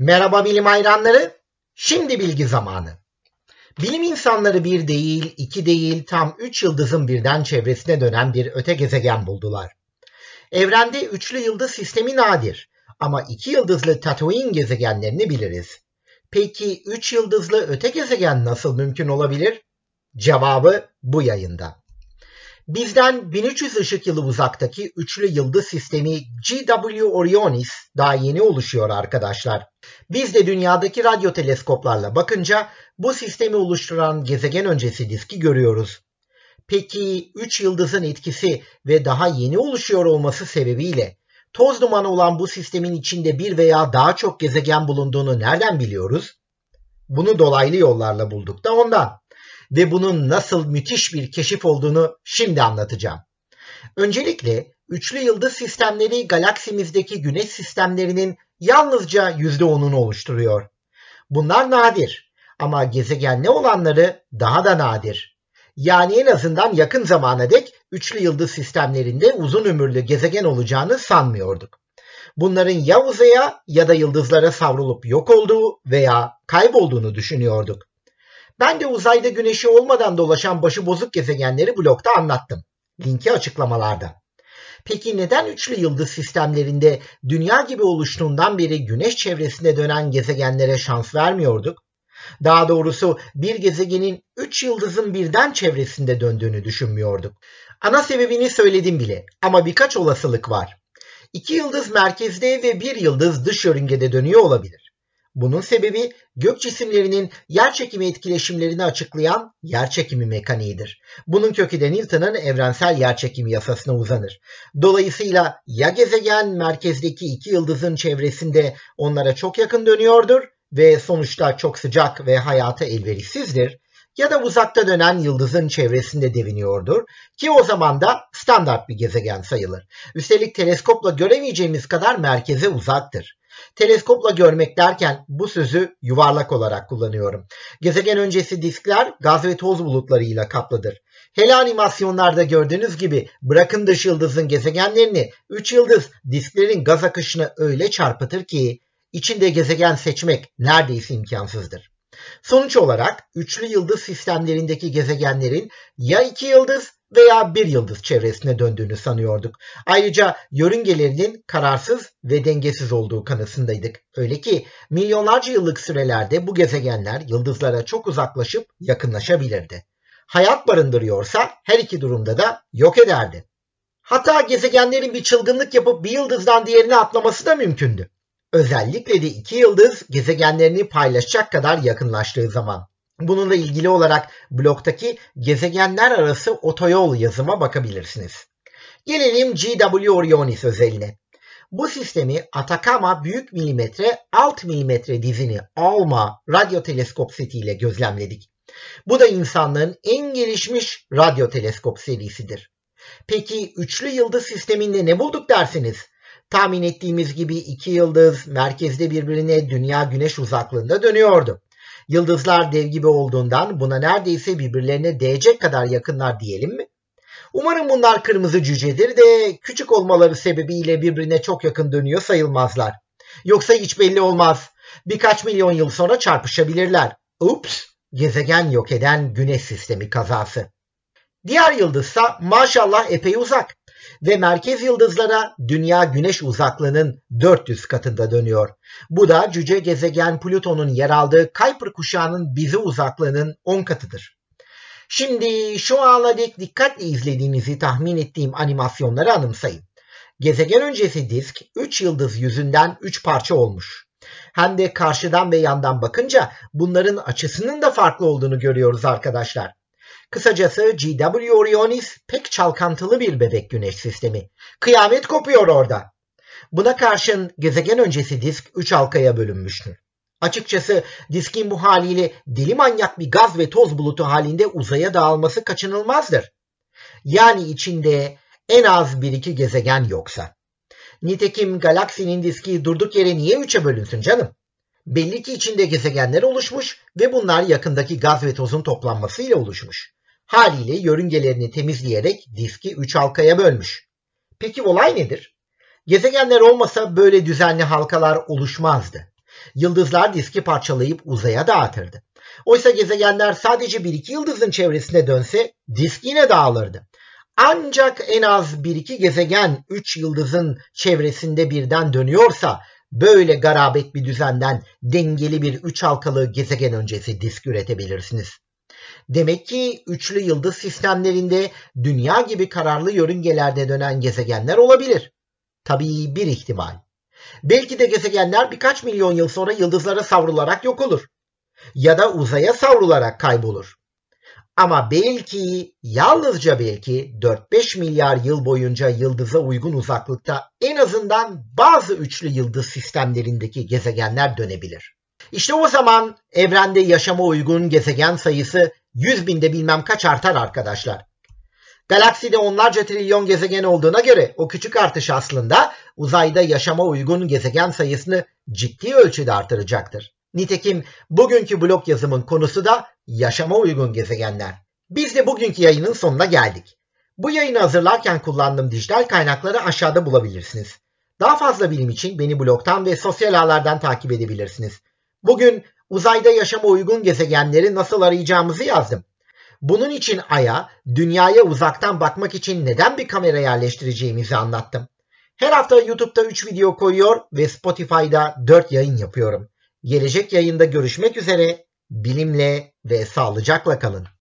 Merhaba bilim hayranları. Şimdi bilgi zamanı. Bilim insanları bir değil, iki değil, tam üç yıldızın birden çevresine dönen bir öte gezegen buldular. Evrende üçlü yıldız sistemi nadir ama iki yıldızlı Tatooine gezegenlerini biliriz. Peki üç yıldızlı öte gezegen nasıl mümkün olabilir? Cevabı bu yayında. Bizden 1300 ışık yılı uzaktaki üçlü yıldız sistemi GW Orionis daha yeni oluşuyor arkadaşlar. Biz de dünyadaki radyo teleskoplarla bakınca bu sistemi oluşturan gezegen öncesi diski görüyoruz. Peki 3 yıldızın etkisi ve daha yeni oluşuyor olması sebebiyle toz dumanı olan bu sistemin içinde bir veya daha çok gezegen bulunduğunu nereden biliyoruz? Bunu dolaylı yollarla bulduk da ondan ve bunun nasıl müthiş bir keşif olduğunu şimdi anlatacağım. Öncelikle üçlü yıldız sistemleri galaksimizdeki güneş sistemlerinin yalnızca %10'unu oluşturuyor. Bunlar nadir ama gezegenli olanları daha da nadir. Yani en azından yakın zamana dek üçlü yıldız sistemlerinde uzun ömürlü gezegen olacağını sanmıyorduk. Bunların ya uzaya ya da yıldızlara savrulup yok olduğu veya kaybolduğunu düşünüyorduk. Ben de uzayda güneşi olmadan dolaşan başıbozuk gezegenleri blokta anlattım. Linki açıklamalarda. Peki neden üçlü yıldız sistemlerinde dünya gibi oluştuğundan beri güneş çevresinde dönen gezegenlere şans vermiyorduk? Daha doğrusu bir gezegenin üç yıldızın birden çevresinde döndüğünü düşünmüyorduk. Ana sebebini söyledim bile ama birkaç olasılık var. İki yıldız merkezde ve bir yıldız dış yörüngede dönüyor olabilir. Bunun sebebi gök cisimlerinin yer çekimi etkileşimlerini açıklayan yer çekimi mekaniğidir. Bunun kökü de Newton'un evrensel yer çekimi yasasına uzanır. Dolayısıyla ya gezegen merkezdeki iki yıldızın çevresinde onlara çok yakın dönüyordur ve sonuçta çok sıcak ve hayata elverişsizdir ya da uzakta dönen yıldızın çevresinde deviniyordur ki o zaman da standart bir gezegen sayılır. Üstelik teleskopla göremeyeceğimiz kadar merkeze uzaktır. Teleskopla görmek derken bu sözü yuvarlak olarak kullanıyorum. Gezegen öncesi diskler gaz ve toz bulutlarıyla kaplıdır. Hele animasyonlarda gördüğünüz gibi bırakın dış yıldızın gezegenlerini 3 yıldız disklerin gaz akışını öyle çarpıtır ki içinde gezegen seçmek neredeyse imkansızdır. Sonuç olarak üçlü yıldız sistemlerindeki gezegenlerin ya iki yıldız veya bir yıldız çevresine döndüğünü sanıyorduk. Ayrıca yörüngelerinin kararsız ve dengesiz olduğu kanısındaydık. Öyle ki milyonlarca yıllık sürelerde bu gezegenler yıldızlara çok uzaklaşıp yakınlaşabilirdi. Hayat barındırıyorsa her iki durumda da yok ederdi. Hatta gezegenlerin bir çılgınlık yapıp bir yıldızdan diğerine atlaması da mümkündü. Özellikle de iki yıldız gezegenlerini paylaşacak kadar yakınlaştığı zaman. Bununla ilgili olarak bloktaki gezegenler arası otoyol yazıma bakabilirsiniz. Gelelim GW Orionis özeline. Bu sistemi Atacama büyük milimetre alt milimetre dizini ALMA radyo teleskop setiyle gözlemledik. Bu da insanlığın en gelişmiş radyo teleskop serisidir. Peki üçlü yıldız sisteminde ne bulduk dersiniz? Tahmin ettiğimiz gibi iki yıldız merkezde birbirine dünya güneş uzaklığında dönüyordu. Yıldızlar dev gibi olduğundan buna neredeyse birbirlerine değecek kadar yakınlar diyelim mi? Umarım bunlar kırmızı cücedir de küçük olmaları sebebiyle birbirine çok yakın dönüyor sayılmazlar. Yoksa hiç belli olmaz. Birkaç milyon yıl sonra çarpışabilirler. Ups, gezegen yok eden güneş sistemi kazası. Diğer yıldızsa maşallah epey uzak ve merkez yıldızlara dünya güneş uzaklığının 400 katında dönüyor. Bu da cüce gezegen Plüton'un yer aldığı Kuiper kuşağının bize uzaklığının 10 katıdır. Şimdi şu ana dek dikkatle izlediğinizi tahmin ettiğim animasyonları anımsayın. Gezegen öncesi disk 3 yıldız yüzünden 3 parça olmuş. Hem de karşıdan ve yandan bakınca bunların açısının da farklı olduğunu görüyoruz arkadaşlar. Kısacası GW Orionis pek çalkantılı bir bebek güneş sistemi. Kıyamet kopuyor orada. Buna karşın gezegen öncesi disk 3 halkaya bölünmüştür. Açıkçası diskin bu haliyle deli manyak bir gaz ve toz bulutu halinde uzaya dağılması kaçınılmazdır. Yani içinde en az bir iki gezegen yoksa. Nitekim galaksinin diski durduk yere niye üçe bölünsün canım? Belli ki içinde gezegenler oluşmuş ve bunlar yakındaki gaz ve tozun toplanmasıyla oluşmuş. Haliyle yörüngelerini temizleyerek diski üç halkaya bölmüş. Peki olay nedir? Gezegenler olmasa böyle düzenli halkalar oluşmazdı. Yıldızlar diski parçalayıp uzaya dağıtırdı. Oysa gezegenler sadece bir iki yıldızın çevresine dönse disk yine dağılırdı. Ancak en az bir iki gezegen 3 yıldızın çevresinde birden dönüyorsa böyle garabet bir düzenden dengeli bir üç halkalı gezegen öncesi disk üretebilirsiniz. Demek ki üçlü yıldız sistemlerinde dünya gibi kararlı yörüngelerde dönen gezegenler olabilir. Tabii bir ihtimal. Belki de gezegenler birkaç milyon yıl sonra yıldızlara savrularak yok olur. Ya da uzaya savrularak kaybolur. Ama belki, yalnızca belki 4-5 milyar yıl boyunca yıldıza uygun uzaklıkta en azından bazı üçlü yıldız sistemlerindeki gezegenler dönebilir. İşte o zaman evrende yaşama uygun gezegen sayısı 100 binde bilmem kaç artar arkadaşlar. Galakside onlarca trilyon gezegen olduğuna göre o küçük artış aslında uzayda yaşama uygun gezegen sayısını ciddi ölçüde artıracaktır. Nitekim bugünkü blog yazımın konusu da yaşama uygun gezegenler. Biz de bugünkü yayının sonuna geldik. Bu yayını hazırlarken kullandığım dijital kaynakları aşağıda bulabilirsiniz. Daha fazla bilim için beni blogtan ve sosyal ağlardan takip edebilirsiniz. Bugün uzayda yaşama uygun gezegenleri nasıl arayacağımızı yazdım. Bunun için Ay'a, dünyaya uzaktan bakmak için neden bir kamera yerleştireceğimizi anlattım. Her hafta YouTube'da 3 video koyuyor ve Spotify'da 4 yayın yapıyorum. Gelecek yayında görüşmek üzere. Bilimle ve sağlıcakla kalın.